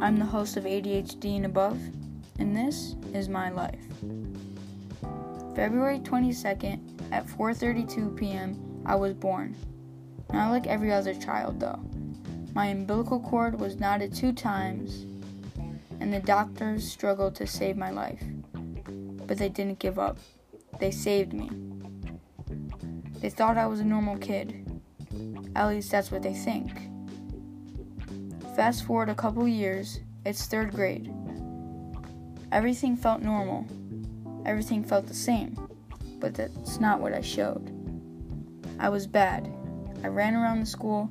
I'm the host of ADHD and Above, and this is my life. February 22nd at 4:32 p.m. I was born. Not like every other child though. My umbilical cord was knotted 2 times, and the doctors struggled to save my life. But they didn't give up. They saved me. They thought I was a normal kid. At least that's what they think. Fast forward a couple years, it's third grade. Everything felt normal. Everything felt the same. But that's not what I showed. I was bad. I ran around the school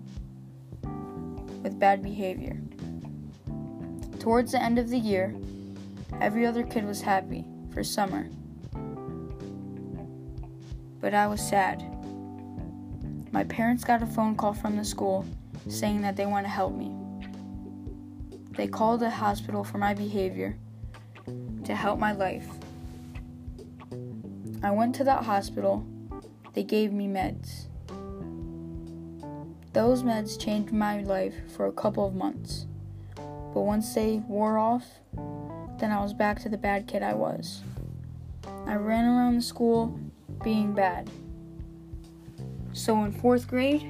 with bad behavior. Towards the end of the year, every other kid was happy for summer. But I was sad. My parents got a phone call from the school saying that they want to help me. They called the hospital for my behavior to help my life. I went to that hospital. They gave me meds. Those meds changed my life for a couple of months. But once they wore off, then I was back to the bad kid I was. I ran around the school being bad. So in fourth grade,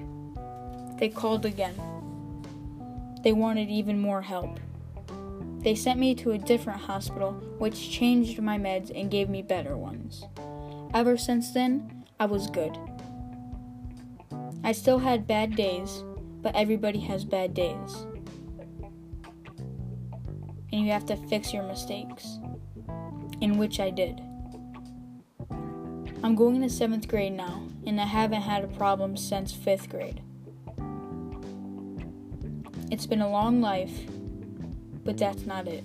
they called again. They wanted even more help. They sent me to a different hospital, which changed my meds and gave me better ones. Ever since then, I was good. I still had bad days, but everybody has bad days. And you have to fix your mistakes, in which I did. I'm going to seventh grade now, and I haven't had a problem since fifth grade. It's been a long life, but that's not it.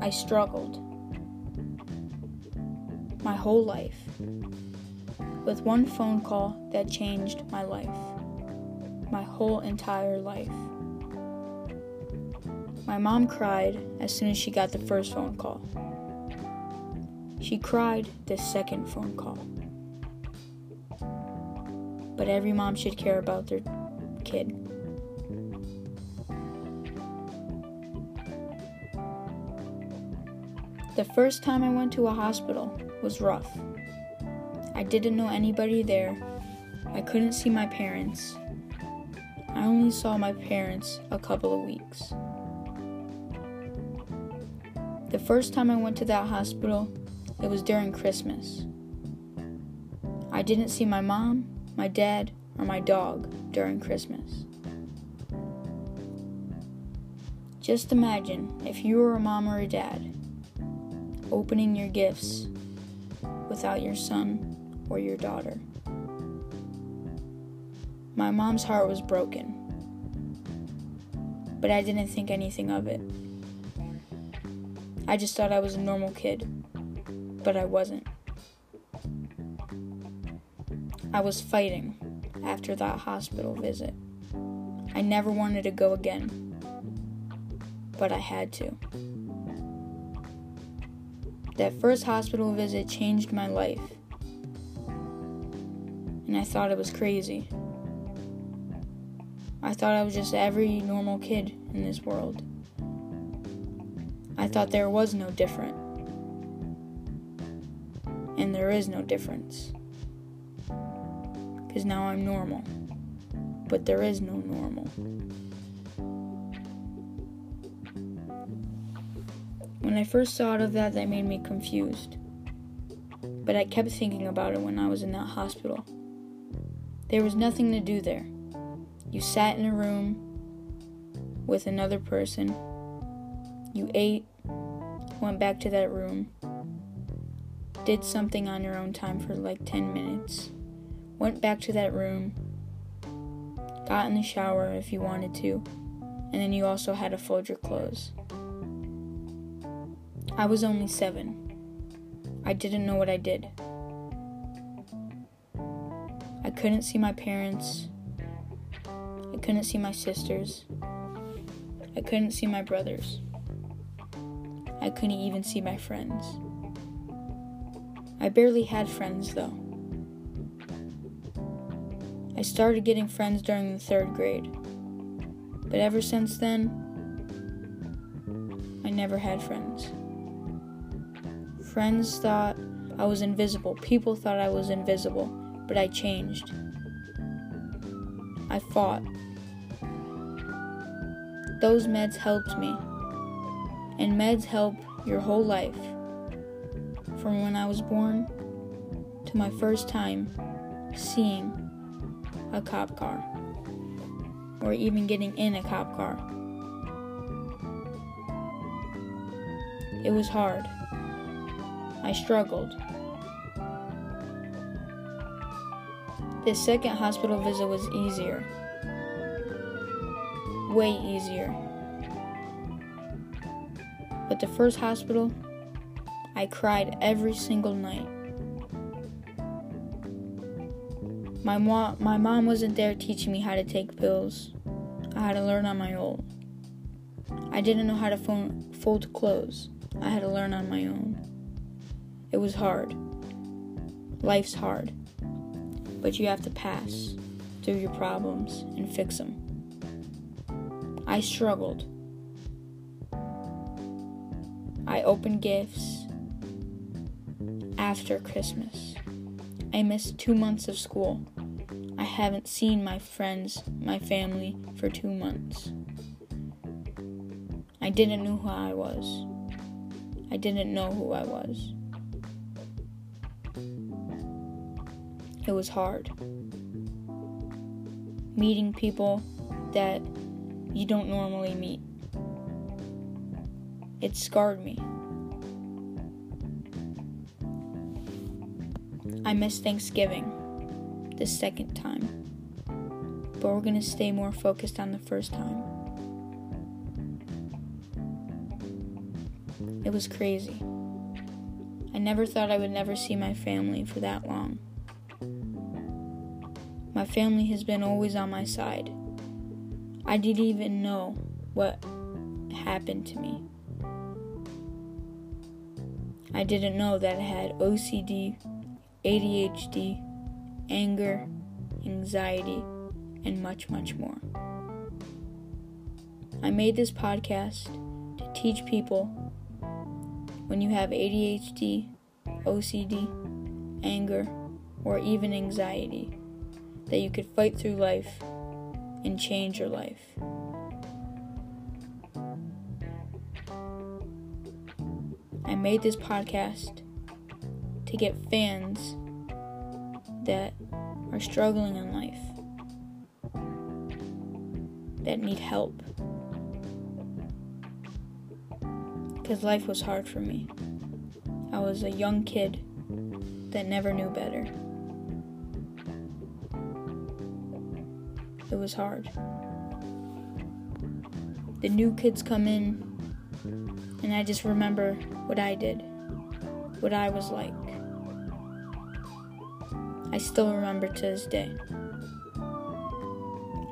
I struggled my whole life with one phone call that changed my life, my whole entire life. My mom cried as soon as she got the first phone call. She cried the second phone call. But every mom should care about their kid. The first time I went to a hospital was rough. I didn't know anybody there. I couldn't see my parents. I only saw my parents a couple of weeks. The first time I went to that hospital, it was during Christmas. I didn't see my mom, my dad, or my dog during Christmas. Just imagine if you were a mom or a dad opening your gifts without your son or your daughter. My mom's heart was broken, but I didn't think anything of it. I just thought I was a normal kid, but I wasn't. I was fighting after that hospital visit. I never wanted to go again, but I had to. That first hospital visit changed my life, and I thought it was crazy. I thought I was just every normal kid in this world. I thought there was no different. And there is no difference. Because now I'm normal. But there is no normal. When I first thought of that, that made me confused. But I kept thinking about it when I was in that hospital. There was nothing to do there. You sat in a room with another person you ate, went back to that room, did something on your own time for like 10 minutes, went back to that room, got in the shower if you wanted to, and then you also had to fold your clothes. I was only seven. I didn't know what I did. I couldn't see my parents. I couldn't see my sisters. I couldn't see my brothers. I couldn't even see my friends. I barely had friends, though. I started getting friends during the third grade. But ever since then, I never had friends. Friends thought I was invisible. People thought I was invisible, but I changed. I fought. Those meds helped me. And meds help your whole life. From when I was born to my first time seeing a cop car or even getting in a cop car. It was hard. I struggled. The second hospital visit was easier. Way easier. But the first hospital, I cried every single night. My mom, my mom wasn't there teaching me how to take pills. I had to learn on my own. I didn't know how to fold clothes. I had to learn on my own. It was hard. Life's hard. But you have to pass through your problems and fix them. I struggled. I opened gifts after Christmas. I missed two months of school. I haven't seen my friends, my family for two months. I didn't know who I was. I didn't know who I was. It was hard. Meeting people that you don't normally meet. It scarred me. I miss Thanksgiving the second time, but we're going to stay more focused on the first time. It was crazy. I never thought I would never see my family for that long. My family has been always on my side. I didn't even know what happened to me. I didn't know that I had OCD, ADHD, anger, anxiety, and much, much more. I made this podcast to teach people when you have ADHD, OCD, anger, or even anxiety that you could fight through life and change your life. I made this podcast to get fans that are struggling in life, that need help. Because life was hard for me. I was a young kid that never knew better. It was hard. The new kids come in, and I just remember what I did, what I was like. I still remember to this day.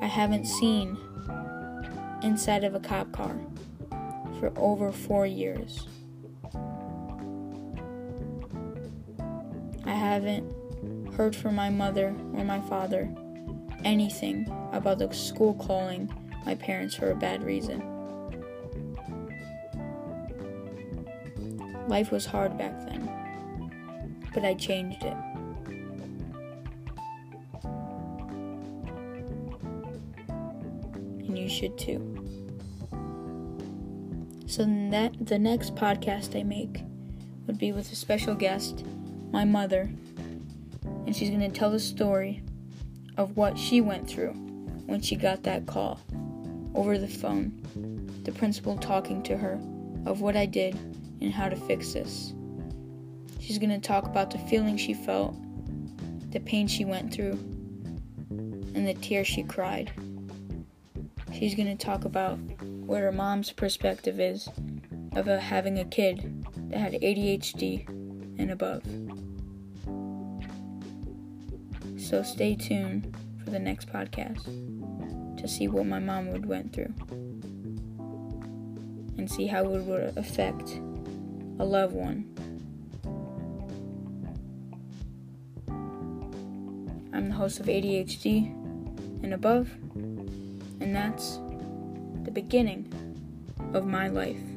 I haven't seen inside of a cop car for over four years. I haven't heard from my mother or my father anything about the school calling my parents for a bad reason. Life was hard back then, but I changed it. Should too. So that the next podcast I make would be with a special guest, my mother, and she's going to tell the story of what she went through when she got that call over the phone. The principal talking to her of what I did and how to fix this. She's going to talk about the feeling she felt, the pain she went through, and the tears she cried. She's going to talk about what her mom's perspective is of uh, having a kid that had ADHD and above. So stay tuned for the next podcast to see what my mom would went through and see how it would affect a loved one. I'm the host of ADHD and above, and that's the beginning of my life.